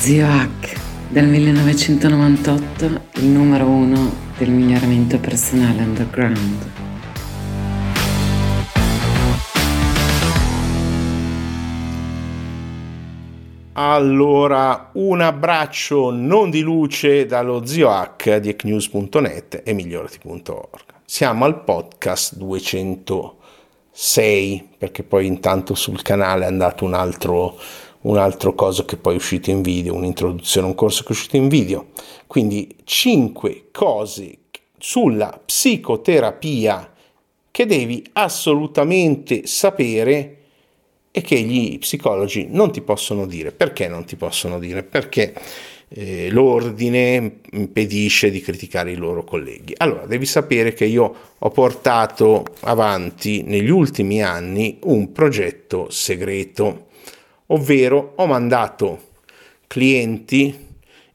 Zio Hack, dal 1998 il numero uno del miglioramento personale underground. Allora, un abbraccio non di luce dallo zio Hack di ecnews.net e migliorati.org. Siamo al podcast 206, perché poi intanto sul canale è andato un altro un altro coso che poi è uscito in video, un'introduzione, un corso che è uscito in video. Quindi 5 cose sulla psicoterapia che devi assolutamente sapere e che gli psicologi non ti possono dire. Perché non ti possono dire? Perché eh, l'ordine impedisce di criticare i loro colleghi. Allora, devi sapere che io ho portato avanti negli ultimi anni un progetto segreto ovvero ho mandato clienti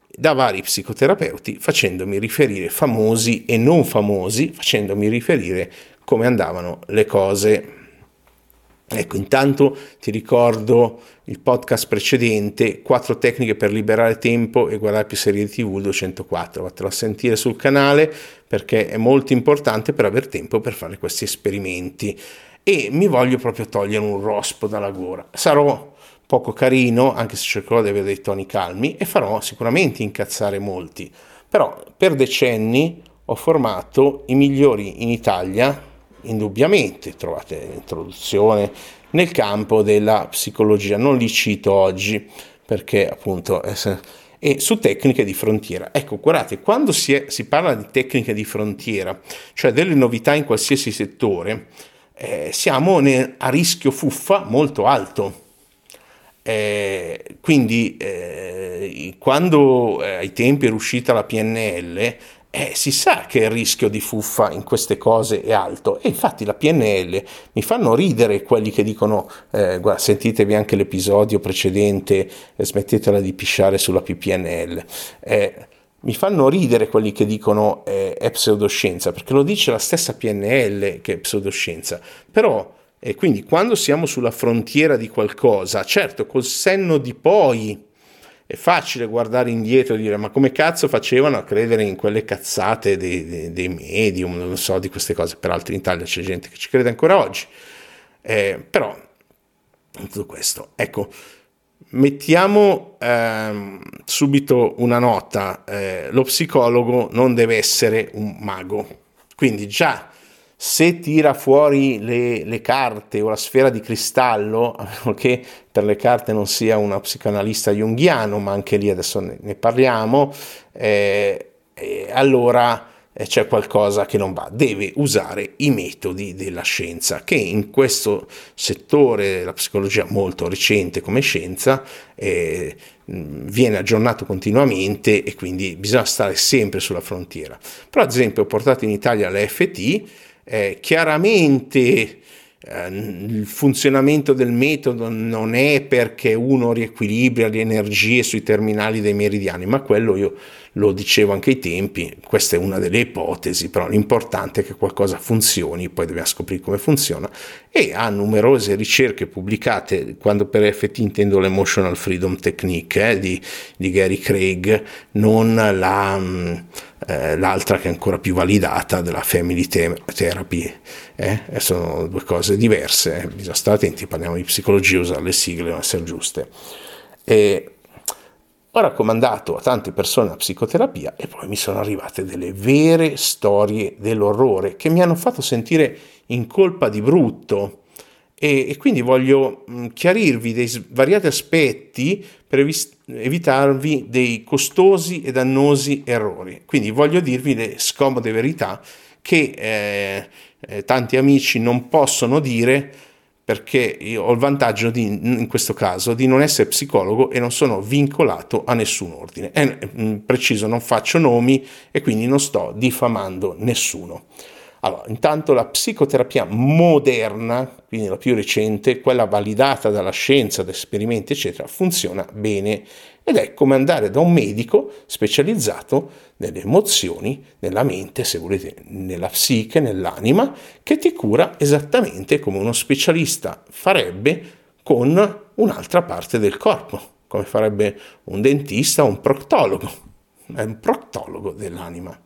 da vari psicoterapeuti facendomi riferire famosi e non famosi, facendomi riferire come andavano le cose. Ecco, intanto ti ricordo il podcast precedente, 4 tecniche per liberare tempo e guardare più serie di TV 204, vattelo a sentire sul canale perché è molto importante per avere tempo per fare questi esperimenti e mi voglio proprio togliere un rospo dalla gola. Sarò poco carino, anche se cercherò di avere dei toni calmi, e farò sicuramente incazzare molti. Però per decenni ho formato i migliori in Italia, indubbiamente, trovate l'introduzione, nel campo della psicologia. Non li cito oggi perché appunto... e su tecniche di frontiera. Ecco, guardate, quando si, è, si parla di tecniche di frontiera, cioè delle novità in qualsiasi settore, eh, siamo ne, a rischio fuffa molto alto eh, quindi eh, quando eh, ai tempi era uscita la PNL, eh, si sa che il rischio di fuffa in queste cose è alto. E infatti la PNL mi fanno ridere quelli che dicono eh, guarda, sentitevi anche l'episodio precedente e smettetela di pisciare sulla PPNL eh, mi fanno ridere quelli che dicono eh, è pseudoscienza perché lo dice la stessa PNL che è pseudoscienza. Però e quindi quando siamo sulla frontiera di qualcosa, certo col senno di poi è facile guardare indietro e dire ma come cazzo facevano a credere in quelle cazzate dei, dei, dei medium, non so di queste cose, peraltro in Italia c'è gente che ci crede ancora oggi. Eh, però, tutto questo, ecco, mettiamo eh, subito una nota, eh, lo psicologo non deve essere un mago, quindi già se tira fuori le, le, carte o la sfera di cristallo, che per le carte non sia una psicanalista junghiano, ma anche lì adesso ne, ne parliamo, eh, eh, allora eh, c'è qualcosa che non va. Deve usare i metodi della scienza, che in questo settore della psicologia molto recente come scienza eh, viene aggiornato continuamente e quindi bisogna stare sempre sulla frontiera. Però ad esempio ho portato in Italia l'EFT, eh, chiaramente eh, il funzionamento del metodo non è perché uno riequilibra le energie sui terminali dei meridiani, ma quello io lo dicevo anche ai tempi, questa è una delle ipotesi, però l'importante è che qualcosa funzioni, poi dobbiamo scoprire come funziona e ha numerose ricerche pubblicate, quando per FT intendo l'Emotional Freedom Technique eh, di, di, Gary Craig, non la, mm, eh, l'altra che è ancora più validata della Family Therapy, eh? sono due cose diverse, eh. bisogna stare attenti, parliamo di psicologia, usare le sigle devono essere giuste. E, ho raccomandato a tante persone la psicoterapia e poi mi sono arrivate delle vere storie dell'orrore che mi hanno fatto sentire in colpa di brutto e, e quindi voglio mh, chiarirvi dei svariati aspetti per evi- evitarvi dei costosi e dannosi errori. Quindi voglio dirvi le scomode verità che eh, eh, tanti amici non possono dire perché io ho il vantaggio di, in questo caso di non essere psicologo e non sono vincolato a nessun ordine. È mm, preciso, non faccio nomi e quindi non sto diffamando nessuno. Allora, intanto la psicoterapia moderna, quindi la più recente, quella validata dalla scienza, da esperimenti, eccetera, funziona bene ed è come andare da un medico specializzato nelle emozioni, nella mente, se volete, nella psiche, nell'anima, che ti cura esattamente come uno specialista farebbe con un'altra parte del corpo come farebbe un dentista o un proctologo, è un proctologo dell'anima.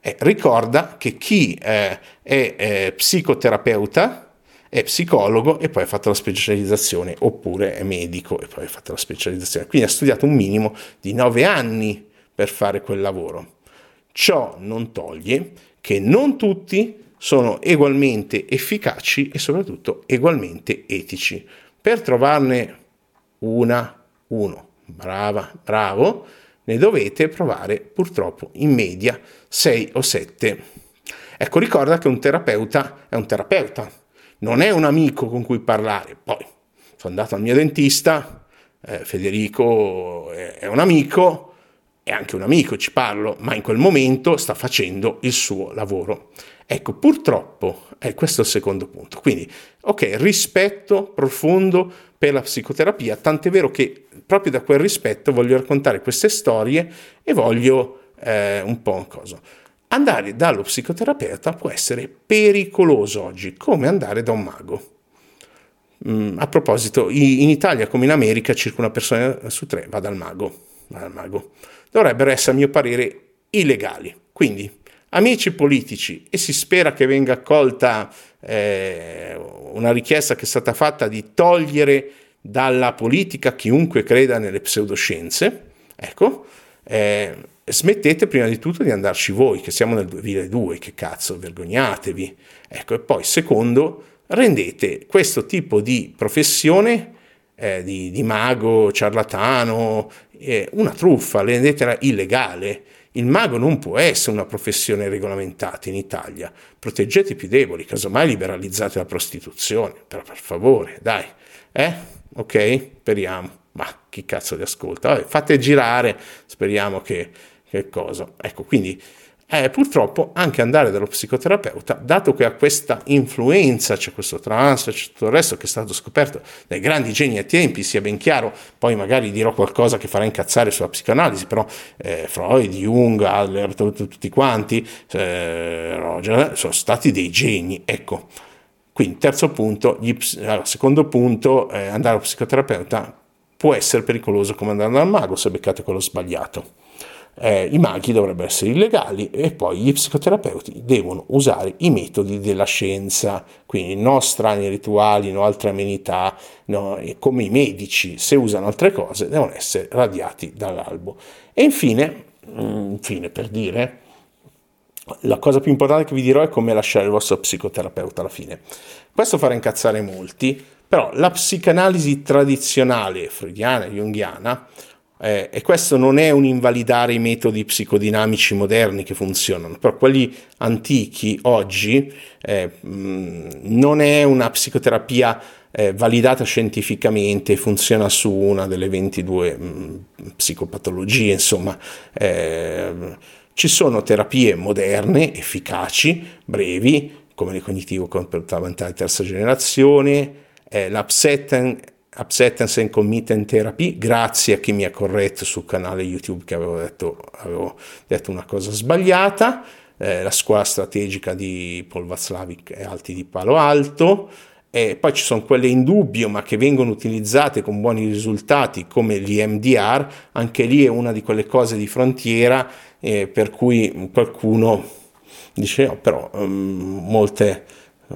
Eh, ricorda che chi eh, è eh, psicoterapeuta è psicologo e poi ha fatto la specializzazione, oppure è medico e poi ha fatto la specializzazione. Quindi ha studiato un minimo di nove anni per fare quel lavoro. Ciò non toglie che non tutti sono ugualmente efficaci e soprattutto ugualmente etici. Per trovarne una, uno, brava, bravo, ne dovete provare purtroppo in media 6 o 7. Ecco, ricorda che un terapeuta è un terapeuta, non è un amico con cui parlare. Poi sono andato al mio dentista, eh, Federico è, è un amico, è anche un amico, ci parlo, ma in quel momento sta facendo il suo lavoro. Ecco, purtroppo è questo il secondo punto. Quindi, ok, rispetto profondo per la psicoterapia, tant'è vero che proprio da quel rispetto voglio raccontare queste storie e voglio eh, un po' cosa. Andare dallo psicoterapeuta può essere pericoloso oggi, come andare da un mago. Mm, a proposito, in Italia come in America circa una persona su tre va dal mago. Va dal mago. Dovrebbero essere, a mio parere, illegali. Quindi, amici politici, e si spera che venga accolta eh, una richiesta che è stata fatta di togliere dalla politica chiunque creda nelle pseudoscienze. Ecco, eh, smettete prima di tutto di andarci voi, che siamo nel 2002, che cazzo, vergognatevi. Ecco, e poi secondo, rendete questo tipo di professione eh, di, di, mago, ciarlatano, eh, una truffa, rendetela illegale. Il mago non può essere una professione regolamentata in Italia. Proteggete i più deboli, casomai liberalizzate la prostituzione, però per favore, dai. Eh? Ok? Speriamo. Ma chi cazzo li ascolta? Vabbè, fate girare, speriamo che, che cosa. Ecco, quindi eh, purtroppo anche andare dallo psicoterapeuta, dato che ha questa influenza, c'è questo trans, c'è tutto il resto che è stato scoperto dai grandi geni a tempi, sia ben chiaro, poi magari dirò qualcosa che farà incazzare sulla psicoanalisi, però eh, Freud, Jung, Adler, tutti quanti, eh, Roger, sono stati dei geni, ecco. Quindi, terzo punto, gli, secondo punto, eh, andare allo psicoterapeuta può essere pericoloso come andare dal mago se beccate quello sbagliato eh, i maghi dovrebbero essere illegali e poi gli psicoterapeuti devono usare i metodi della scienza, quindi non strani rituali, no altre amenità, no, come i medici, se usano altre cose, devono essere radiati dall'albo. E infine, mm, infine per dire, la cosa più importante che vi dirò è come lasciare il vostro psicoterapeuta alla fine. Questo farà incazzare molti, però la psicanalisi tradizionale freudiana junghiana eh, e questo non è un invalidare i metodi psicodinamici moderni che funzionano, però quelli antichi oggi eh, non è una psicoterapia eh, validata scientificamente, funziona su una delle 22 mh, psicopatologie, insomma. Ci sono terapie moderne, efficaci, brevi, come le cognitivo-comportamentali terza generazione, eh, l'upsetting and Commitment Therapy, grazie a chi mi ha corretto sul canale YouTube che avevo detto, avevo detto una cosa sbagliata, eh, la scuola strategica di Paul Václavic e Alti di Palo Alto, e poi ci sono quelle in dubbio ma che vengono utilizzate con buoni risultati come gli MDR, anche lì è una di quelle cose di frontiera eh, per cui qualcuno dice no, però um, molte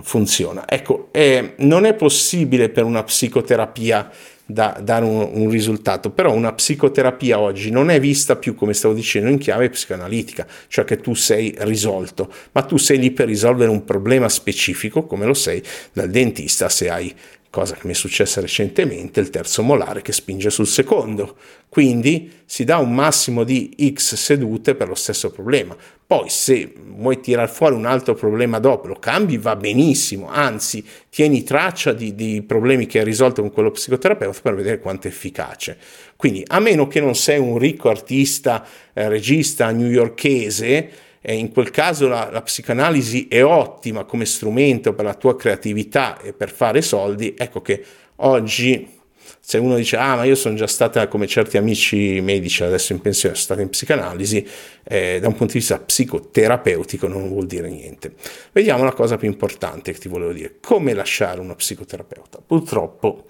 funziona. Ecco, eh, non è possibile per una psicoterapia da, dare un, un, risultato, però una psicoterapia oggi non è vista più, come stavo dicendo, in chiave psicoanalitica, cioè che tu sei risolto, ma tu sei lì per risolvere un problema specifico, come lo sei dal dentista se hai cosa che mi è successa recentemente, il terzo molare che spinge sul secondo. Quindi si dà un massimo di X sedute per lo stesso problema. Poi se vuoi tirar fuori un altro problema dopo, lo cambi, va benissimo, anzi tieni traccia di, di problemi che hai risolto con quello psicoterapeuta per vedere quanto è efficace. Quindi a meno che non sei un ricco artista, eh, regista newyorkese, eh, in quel caso la, la, psicanalisi è ottima come strumento per la tua creatività e per fare soldi, ecco che oggi se uno dice ah ma io sono già stata come certi amici medici adesso in pensione sono stata in psicanalisi eh, da un punto di vista psicoterapeutico non vuol dire niente. Vediamo la cosa più importante che ti volevo dire. Come lasciare uno psicoterapeuta? Purtroppo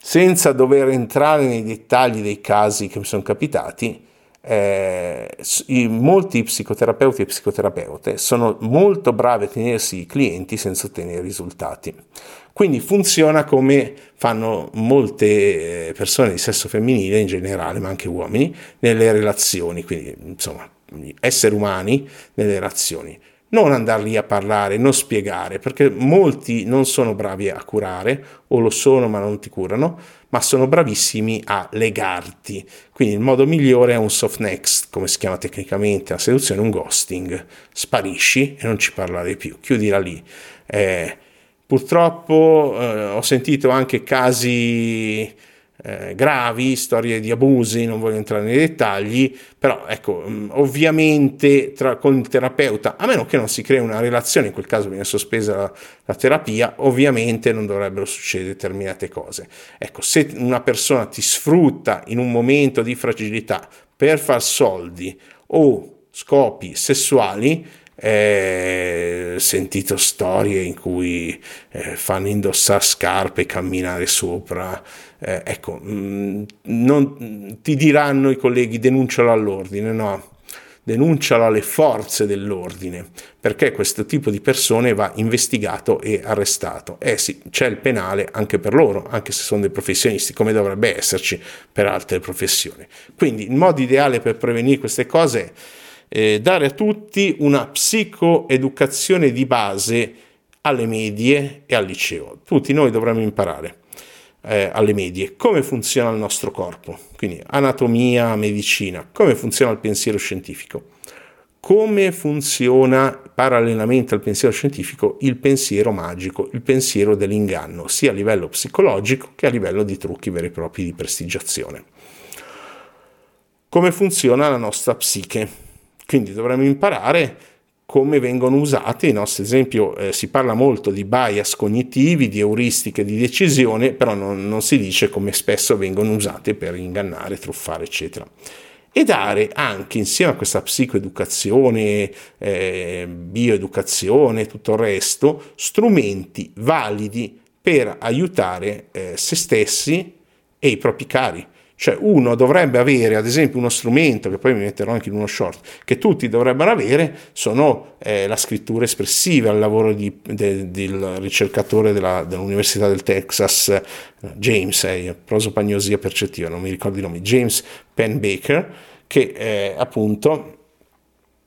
senza dover entrare nei dettagli dei casi che mi sono capitati, eh, molti psicoterapeuti e psicoterapeute sono molto bravi a tenersi i clienti senza ottenere risultati. Quindi funziona come fanno molte eh, persone di sesso femminile in generale, ma anche uomini, nelle relazioni, quindi insomma esseri umani nelle relazioni non andare lì a parlare, non spiegare, perché molti non sono bravi a curare, o lo sono ma non ti curano, ma sono bravissimi a legarti. Quindi il modo migliore è un soft next, come si chiama tecnicamente la seduzione, un ghosting. Sparisci e non ci parlare più, chiudila lì. Eh, purtroppo eh, ho sentito anche casi eh, gravi, storie di abusi, non voglio entrare nei dettagli, però ecco, mm, ovviamente tra, con il terapeuta, a meno che non si crei una relazione, in quel caso viene sospesa la, la terapia, ovviamente non dovrebbero succedere determinate cose. Ecco, se una persona ti sfrutta in un momento di fragilità per far soldi o scopi sessuali, eh, sentito storie in cui eh, fanno indossare scarpe e camminare sopra. Eh, ecco, mh, mm, non, ti diranno i colleghi denuncialo all'ordine, no? Denuncialo alle forze dell'ordine, perché questo tipo di persone va investigato e arrestato. Eh sì, c'è il penale anche per loro, anche se sono dei professionisti, come dovrebbe esserci per altre professioni. Quindi il modo ideale per prevenire queste cose è eh, dare a tutti una psicoeducazione di base alle medie e al liceo. Tutti noi dovremmo imparare eh, alle medie. Come funziona il nostro corpo, quindi anatomia, medicina, come funziona il pensiero scientifico, come funziona parallelamente al pensiero scientifico il pensiero magico, il pensiero dell'inganno, sia a livello psicologico che a livello di trucchi veri e propri di prestigiazione. Come funziona la nostra psiche, quindi dovremmo imparare come vengono usati. No? Ad esempio eh, si parla molto di bias cognitivi, di euristiche di decisione, però non, non si dice come spesso vengono usate per ingannare, truffare, eccetera e dare anche insieme a questa psicoeducazione, eh, bioeducazione, tutto il resto, strumenti validi per aiutare eh, se stessi e i propri cari. Cioè uno dovrebbe avere, ad esempio, uno strumento, che poi mi metterò anche in uno short, che tutti dovrebbero avere, sono eh, la scrittura espressiva, il lavoro di, de, del ricercatore della, dell'Università del Texas, James, eh, prosopagnosia percettiva, non mi ricordo i nomi, James Penn Baker, che eh, appunto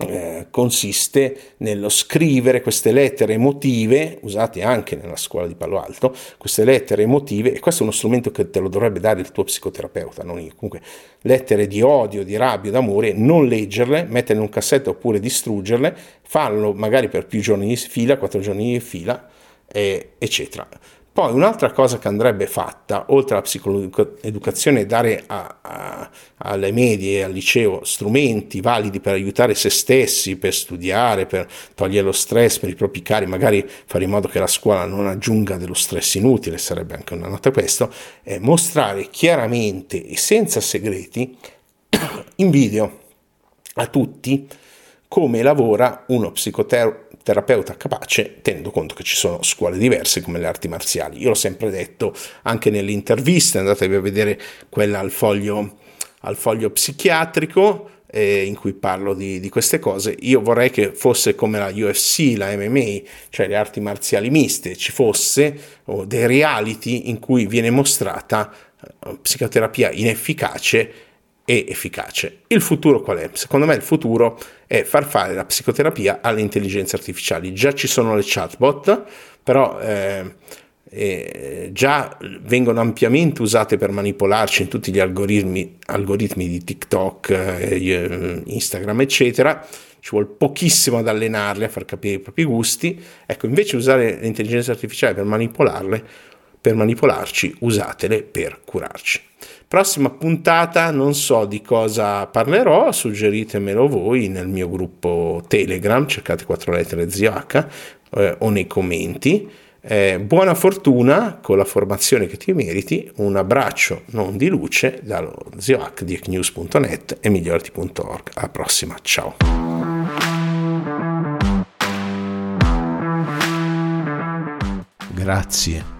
eh, consiste nello scrivere queste lettere emotive, usate anche nella scuola di Palo Alto, queste lettere emotive, e questo è uno strumento che te lo dovrebbe dare il tuo psicoterapeuta, non io. Comunque, lettere di odio, di rabbia, d'amore, non leggerle, metterle in un cassetto oppure distruggerle, farlo magari per più giorni di fila, quattro giorni di fila, eh, eccetera. Poi un'altra cosa che andrebbe fatta, oltre alla psicoeducazione, è dare a, a, alle medie e al liceo strumenti validi per aiutare se stessi, per studiare, per togliere lo stress per i propri cari, magari fare in modo che la scuola non aggiunga dello stress inutile, sarebbe anche una nota questo, è mostrare chiaramente e senza segreti in video a tutti come lavora uno psicoterapeuta terapeuta capace, tenendo conto che ci sono scuole diverse come le arti marziali. Io l'ho sempre detto anche nelle interviste, andatevi a vedere quella al foglio, al foglio psichiatrico eh, in cui parlo di, di, queste cose. Io vorrei che fosse come la UFC, la MMA, cioè le arti marziali miste, ci fosse o dei reality in cui viene mostrata eh, psicoterapia inefficace e efficace. Il futuro qual è? Secondo me il futuro è far fare la psicoterapia alle intelligenze artificiali. Già ci sono le chatbot, però eh, eh, già vengono ampiamente usate per manipolarci in tutti gli algoritmi, algoritmi di TikTok, eh, Instagram, eccetera. Ci vuole pochissimo ad allenarle, a far capire i propri gusti. Ecco, invece usare l'intelligenza artificiale per manipolarle, per manipolarci, usatele per curarci. Prossima puntata non so di cosa parlerò, suggeritemelo voi nel mio gruppo Telegram, cercate 4 lettere ZH eh, o nei commenti. Eh, buona fortuna con la formazione che ti meriti, un abbraccio non di luce dallo ziohack di ecnews.net e migliorati.org. Alla prossima, ciao! Grazie